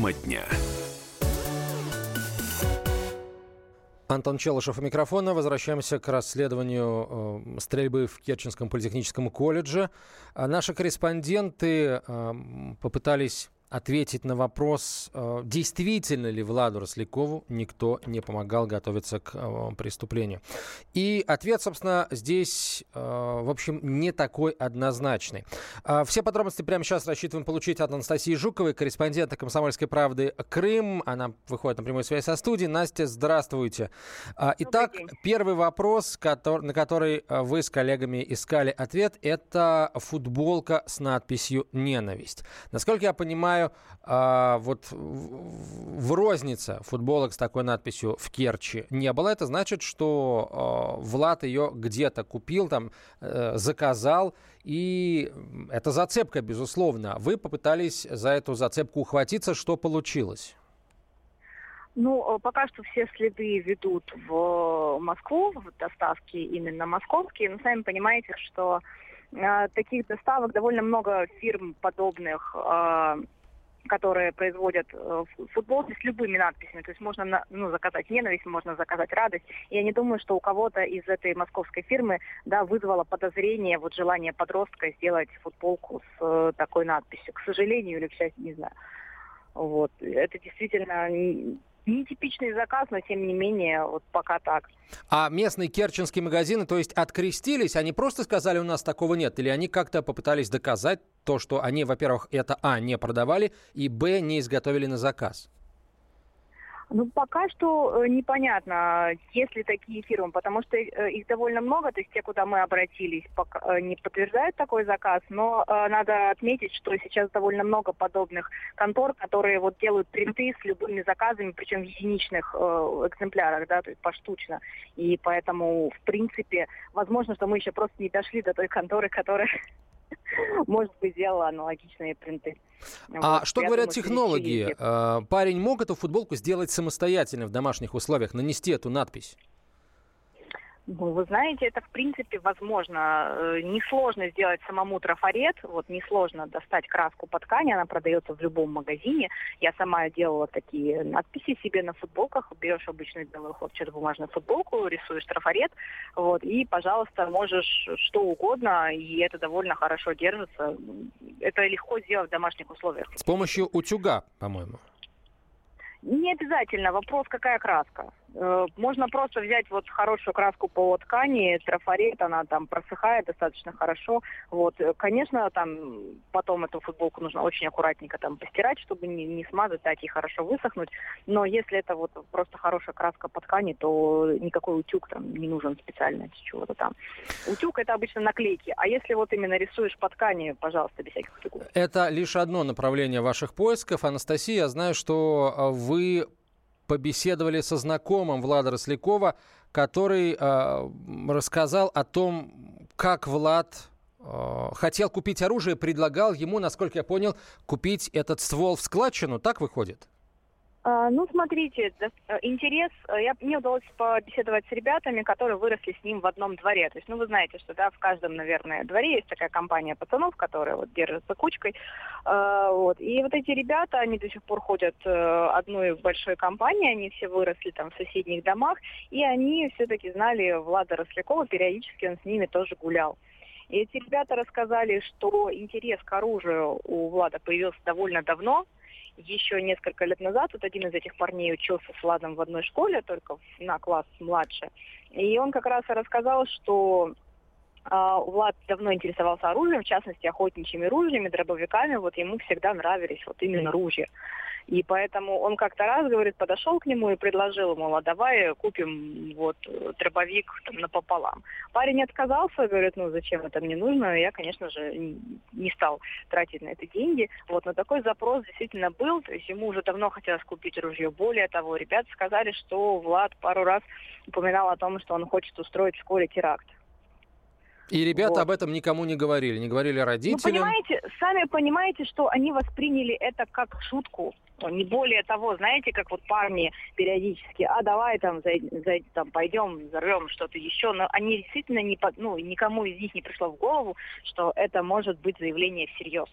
Тема дня. Антон Челышев у микрофона. Возвращаемся к расследованию э, стрельбы в Керченском политехническом колледже. А наши корреспонденты э, попытались ответить на вопрос, э, действительно ли Владу Рослякову никто не помогал готовиться к э, преступлению. И ответ, собственно, здесь, э, в общем, не такой однозначный. Все подробности прямо сейчас рассчитываем получить от Анастасии Жуковой, корреспондента «Комсомольской правды» Крым. Она выходит на прямую связь со студией. Настя, здравствуйте. Итак, первый вопрос, на который вы с коллегами искали ответ, это футболка с надписью «Ненависть». Насколько я понимаю, знаю, а, вот в рознице футболок с такой надписью в Керчи не было. Это значит, что а, Влад ее где-то купил, там а, заказал, и это зацепка, безусловно. Вы попытались за эту зацепку ухватиться, что получилось? Ну, пока что все следы ведут в Москву, в доставки именно московские. Но сами понимаете, что э, таких доставок довольно много фирм подобных э, которые производят э, футболки с любыми надписями. То есть можно ну, заказать ненависть, можно заказать радость. Я не думаю, что у кого-то из этой московской фирмы да, вызвало подозрение, вот желание подростка сделать футболку с э, такой надписью. К сожалению или к счастью, не знаю. Вот. Это действительно нетипичный заказ, но тем не менее, вот пока так. А местные керченские магазины, то есть открестились, они просто сказали, у нас такого нет, или они как-то попытались доказать то, что они, во-первых, это, а, не продавали, и, б, не изготовили на заказ? Ну, пока что э, непонятно, есть ли такие фирмы, потому что э, их довольно много, то есть те, куда мы обратились, пока э, не подтверждают такой заказ, но надо отметить, что сейчас довольно много подобных контор, которые вот делают принты с любыми заказами, причем в единичных экземплярах, да, то есть поштучно. И поэтому, в принципе, возможно, что мы еще просто не дошли до той конторы, которая может быть, делала аналогичные принты. А вот, что говорят думаю, технологи? Э, парень мог эту футболку сделать самостоятельно в домашних условиях, нанести эту надпись? Ну, вы знаете, это в принципе возможно. Э, несложно сделать самому трафарет, вот несложно достать краску по ткани, она продается в любом магазине. Я сама делала такие надписи себе на футболках, берешь обычную белую хлопчатобумажную футболку, рисуешь трафарет, вот, и, пожалуйста, можешь что угодно, и это довольно хорошо держится. Это легко сделать в домашних условиях. С помощью утюга, по-моему. Не обязательно. Вопрос, какая краска. Э, можно просто взять вот хорошую краску по ткани, трафарет, она там просыхает достаточно хорошо. Вот, конечно, там потом эту футболку нужно очень аккуратненько там постирать, чтобы не, не смазать, дать ей хорошо высохнуть. Но если это вот просто хорошая краска по ткани, то никакой утюг там не нужен специально чего-то там. Утюг это обычно наклейки, а если вот именно рисуешь по ткани, пожалуйста, без всяких утюгов. Это лишь одно направление ваших поисков. Анастасия, я знаю, что а, вы побеседовали со знакомым Влада Рослякова, который э, рассказал о том, как Влад э, хотел купить оружие, предлагал ему, насколько я понял, купить этот ствол в складчину. Так выходит? А, ну, смотрите, э, интерес, э, я, мне удалось побеседовать с ребятами, которые выросли с ним в одном дворе. То есть, ну, вы знаете, что, да, в каждом, наверное, дворе есть такая компания пацанов, которые вот держатся кучкой. Э, вот. И вот эти ребята, они до сих пор ходят э, одной большой компании, они все выросли там в соседних домах, и они все-таки знали Влада Рослякова, периодически он с ними тоже гулял. И эти ребята рассказали, что интерес к оружию у Влада появился довольно давно, еще несколько лет назад вот один из этих парней учился с Владом в одной школе, только на класс младше. И он как раз рассказал, что Uh, Влад давно интересовался оружием, в частности, охотничьими ружьями, дробовиками. Вот ему всегда нравились вот именно ружья. И поэтому он как-то раз, говорит, подошел к нему и предложил ему, а давай купим вот дробовик там напополам. Парень отказался, говорит, ну зачем это мне нужно? Я, конечно же, не стал тратить на это деньги. Вот, но такой запрос действительно был, то есть ему уже давно хотелось купить ружье. Более того, ребята сказали, что Влад пару раз упоминал о том, что он хочет устроить в школе теракт. И ребята вот. об этом никому не говорили, не говорили ну, родителям. Ну, понимаете, сами понимаете, что они восприняли это как шутку. Не более того, знаете, как вот парни периодически, а давай там, за, за, там пойдем, взорвем что-то еще. Но они действительно не, ну, никому из них не пришло в голову, что это может быть заявление всерьез.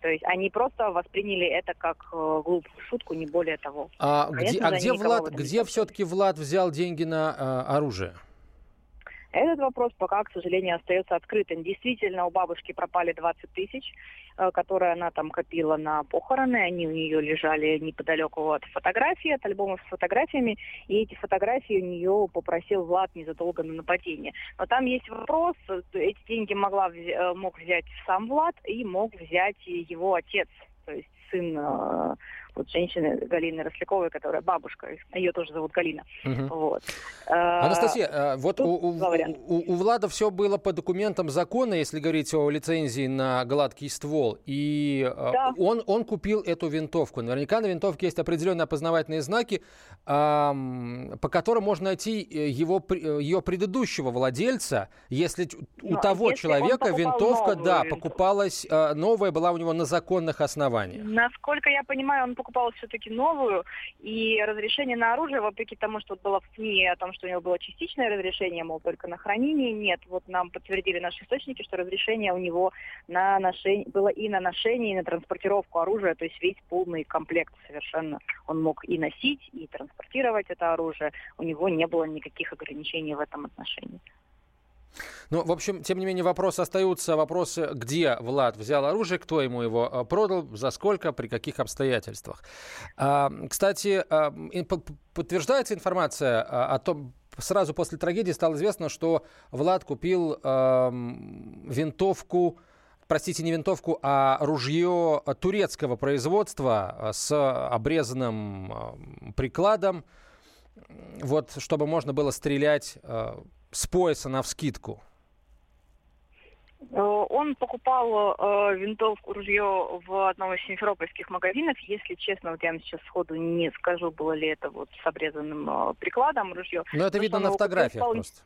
То есть они просто восприняли это как э, глупую шутку, не более того. А Конечно где, а где Влад, где все-таки Влад взял деньги на э, оружие? Этот вопрос пока, к сожалению, остается открытым. Действительно, у бабушки пропали 20 тысяч, э, которые она там копила на похороны. Они у нее лежали неподалеку от фотографий, от альбомов с фотографиями. И эти фотографии у нее попросил Влад незадолго на нападение. Но там есть вопрос, эти деньги могла, э, мог взять сам Влад и мог взять его отец, то есть сын э, вот женщины Галины Росляковой, которая бабушка, ее тоже зовут Галина. Угу. Вот. Анастасия, а, вот у, у, у, у Влада все было по документам закона, если говорить о лицензии на гладкий ствол, и а, да. он, он купил эту винтовку. Наверняка на винтовке есть определенные опознавательные знаки, по которым можно найти э, его, э, ее предыдущего владельца, если у Но того если человека винтовка, да, винтовку. покупалась, новая была у него на законных основаниях. Насколько я понимаю, он покупал все-таки новую, и разрешение на оружие, вопреки тому, что было в СМИ о том, что у него было частичное разрешение, мол, только на хранение, нет. Вот нам подтвердили наши источники, что разрешение у него на ношение, было и на ношение, и на транспортировку оружия, то есть весь полный комплект совершенно. Он мог и носить, и транспортировать это оружие. У него не было никаких ограничений в этом отношении. Ну, в общем, тем не менее, вопросы остаются. Вопросы, где Влад взял оружие, кто ему его э, продал, за сколько, при каких обстоятельствах. А, кстати, а, подтверждается информация а, о том, сразу после трагедии стало известно, что Влад купил винтовку, простите, не винтовку, а ружье турецкого производства с обрезанным прикладом, вот, чтобы можно было стрелять с пояса на вскидку? Э, он покупал э, винтовку, ружье в одном из симферопольских магазинов. Если честно, вот я вам сейчас сходу не скажу, было ли это вот с обрезанным э, прикладом ружье. Но это видно на фотографиях купил, просто.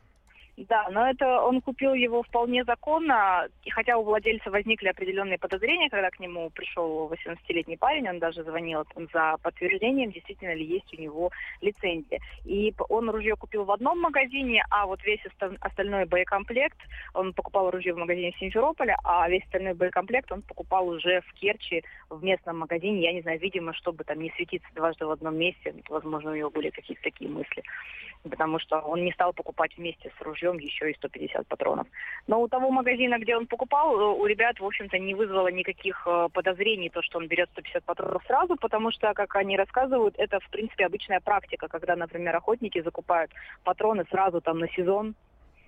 Да, но это он купил его вполне законно, и хотя у владельца возникли определенные подозрения, когда к нему пришел 18-летний парень, он даже звонил там, за подтверждением, действительно ли есть у него лицензия. И он ружье купил в одном магазине, а вот весь остальной боекомплект, он покупал ружье в магазине Симферополя, а весь остальной боекомплект он покупал уже в Керчи, в местном магазине, я не знаю, видимо, чтобы там не светиться дважды в одном месте, возможно, у него были какие-то такие мысли потому что он не стал покупать вместе с ружьем еще и 150 патронов. Но у того магазина, где он покупал, э, у ребят, в общем-то, не вызвало никаких э, подозрений то, что он берет 150 патронов сразу, потому что, как они рассказывают, это, в принципе, обычная практика, когда, например, охотники закупают патроны сразу там на сезон,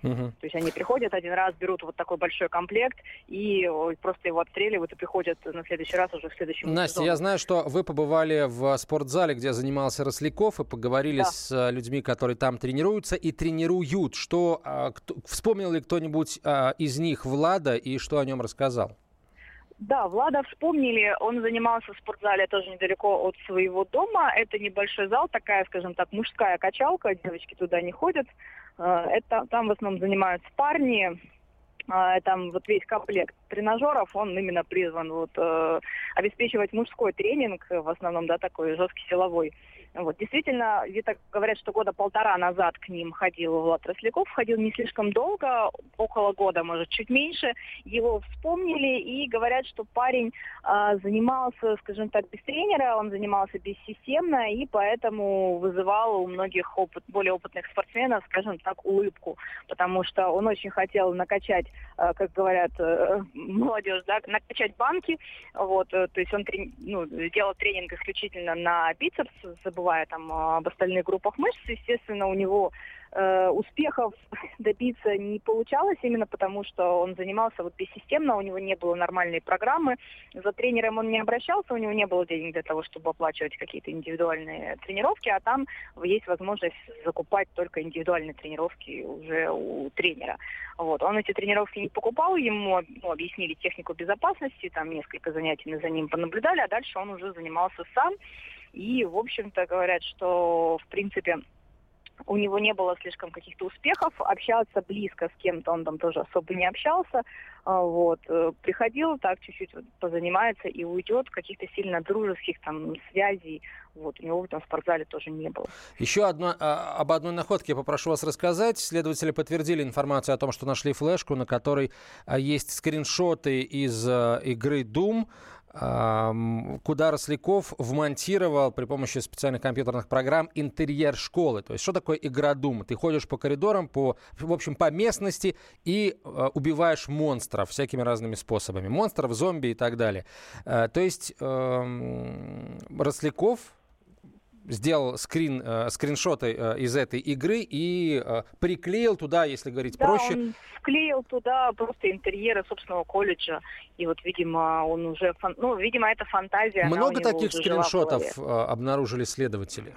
Угу. То есть они приходят один раз, берут вот такой большой комплект и просто его отстреливают и приходят на следующий раз уже в следующем Настя, сезону. я знаю, что вы побывали в спортзале, где занимался Росляков, и поговорили да. с э, людьми, которые там тренируются и тренируют. Что, а, кто, вспомнил ли кто-нибудь а, из них Влада и что о нем рассказал? Да, Влада вспомнили, он занимался в спортзале тоже недалеко от своего дома. Это небольшой зал, такая, скажем так, мужская качалка, девочки туда не ходят. Э, это, там в основном занимаются парни, э, там вот весь комплект тренажеров, он именно призван вот, э, обеспечивать мужской тренинг, в основном, да, такой жесткий силовой. Вот, действительно, где-то говорят, что года полтора назад к ним ходил Влад Росляков, ходил не слишком долго, около года, может, чуть меньше. Его вспомнили и говорят, что парень э, занимался, скажем так, без тренера, он занимался бессистемно и поэтому вызывал у многих опыт, более опытных спортсменов, скажем так, улыбку, потому что он очень хотел накачать, э, как говорят э, молодежь, да, накачать банки, вот, э, то есть он трени- ну, делал тренинг исключительно на бицепс, забыл забывая там об остальных группах мышц, естественно, у него э, успехов добиться не получалось, именно потому что он занимался вот бессистемно, у него не было нормальной программы, за тренером он не обращался, у него не было денег для того, чтобы оплачивать какие-то индивидуальные тренировки, а там есть возможность закупать только индивидуальные тренировки уже у тренера. Вот. Он эти тренировки не покупал, ему ну, объяснили технику безопасности, там несколько занятий за ним понаблюдали, а дальше он уже занимался сам. И, в общем-то, говорят, что, в принципе, у него не было слишком каких-то успехов, общаться близко с кем-то он там тоже особо не общался, а, вот, э, приходил так чуть-чуть вот, позанимается и уйдет, каких-то сильно дружеских там связей, вот, у него в этом спортзале тоже не было. Еще одно, а, об одной находке я попрошу вас рассказать. Следователи подтвердили информацию о том, что нашли флешку, на которой а, есть скриншоты из а, игры Doom, куда Росляков вмонтировал при помощи специальных компьютерных программ интерьер школы. То есть что такое игродум? Ты ходишь по коридорам, по, в общем, по местности и э, убиваешь монстров всякими разными способами. Монстров, зомби и так далее. Э, то есть э, Росляков сделал скрин, э, скриншоты э, из этой игры и э, приклеил туда, если говорить да, проще. Он вклеил туда просто интерьеры собственного колледжа. И вот, видимо, он уже... Фан... Ну, видимо, это фантазия. Много таких скриншотов обнаружили следователи?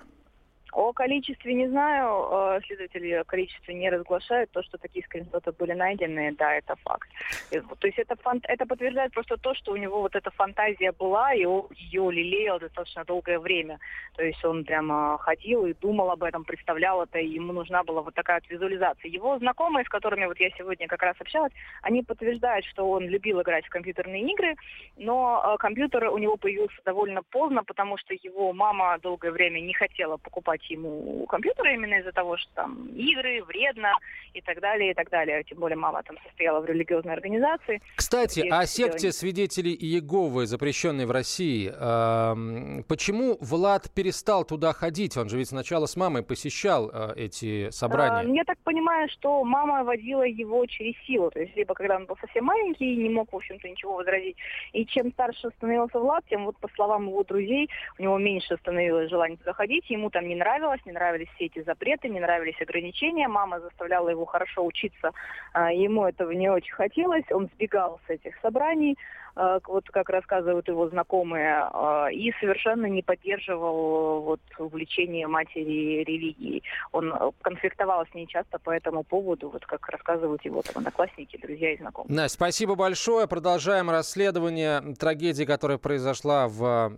О количестве не знаю, э, следователи о количестве не разглашают. То, что такие скриншоты были найдены, да, это факт. То есть это, фан... это подтверждает просто то, что у него вот эта фантазия была, и он ее лелеял достаточно долгое время. То есть он прямо ходил и думал об этом, представлял это, и ему нужна была вот такая вот визуализация. Его знакомые, с которыми вот я сегодня как раз общалась, они подтверждают, что он любил играть в компьютерные игры, но э, компьютер у него появился довольно поздно, потому что его мама долгое время не хотела покупать ему компьютера именно из-за того, что там игры, вредно и так далее, и так далее. Тем более мама там состояла в религиозной организации. Кстати, о секте свидетелей Иеговы, запрещенной в России. Э, почему Влад перестал туда ходить? Он же ведь сначала с мамой посещал э, эти собрания. Э, я так понимаю, что мама водила его через силу. То есть либо когда он был совсем маленький и не мог, в общем-то, ничего возразить. И чем старше становился Влад, тем вот по словам его друзей, у него меньше становилось желания туда ходить. Ему там не нравилось нравилось, не нравились все эти запреты, не нравились ограничения. Мама заставляла его хорошо учиться, а, ему этого не очень хотелось. Он сбегал с этих собраний, вот как рассказывают его знакомые, а, и совершенно не поддерживал вот увлечение матери религией. Он конфликтовал с ней часто по этому поводу, вот как рассказывают его там, одноклассники, друзья и знакомые. Настя, спасибо большое. Продолжаем расследование трагедии, которая произошла в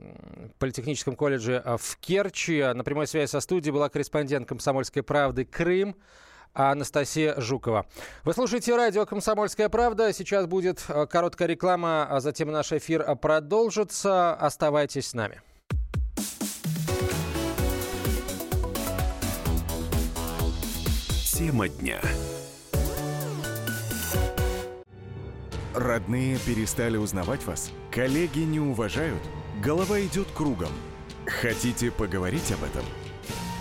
Политехническом колледже в Керчи. На прямой связи со студией была корреспондент «Комсомольской правды» Крым. Анастасия Жукова. Вы слушаете радио «Комсомольская правда». Сейчас будет э, короткая реклама, а затем наш эфир продолжится. Оставайтесь с нами. Тема дня. Родные перестали узнавать вас? Коллеги не уважают? Голова идет кругом. Хотите поговорить об этом?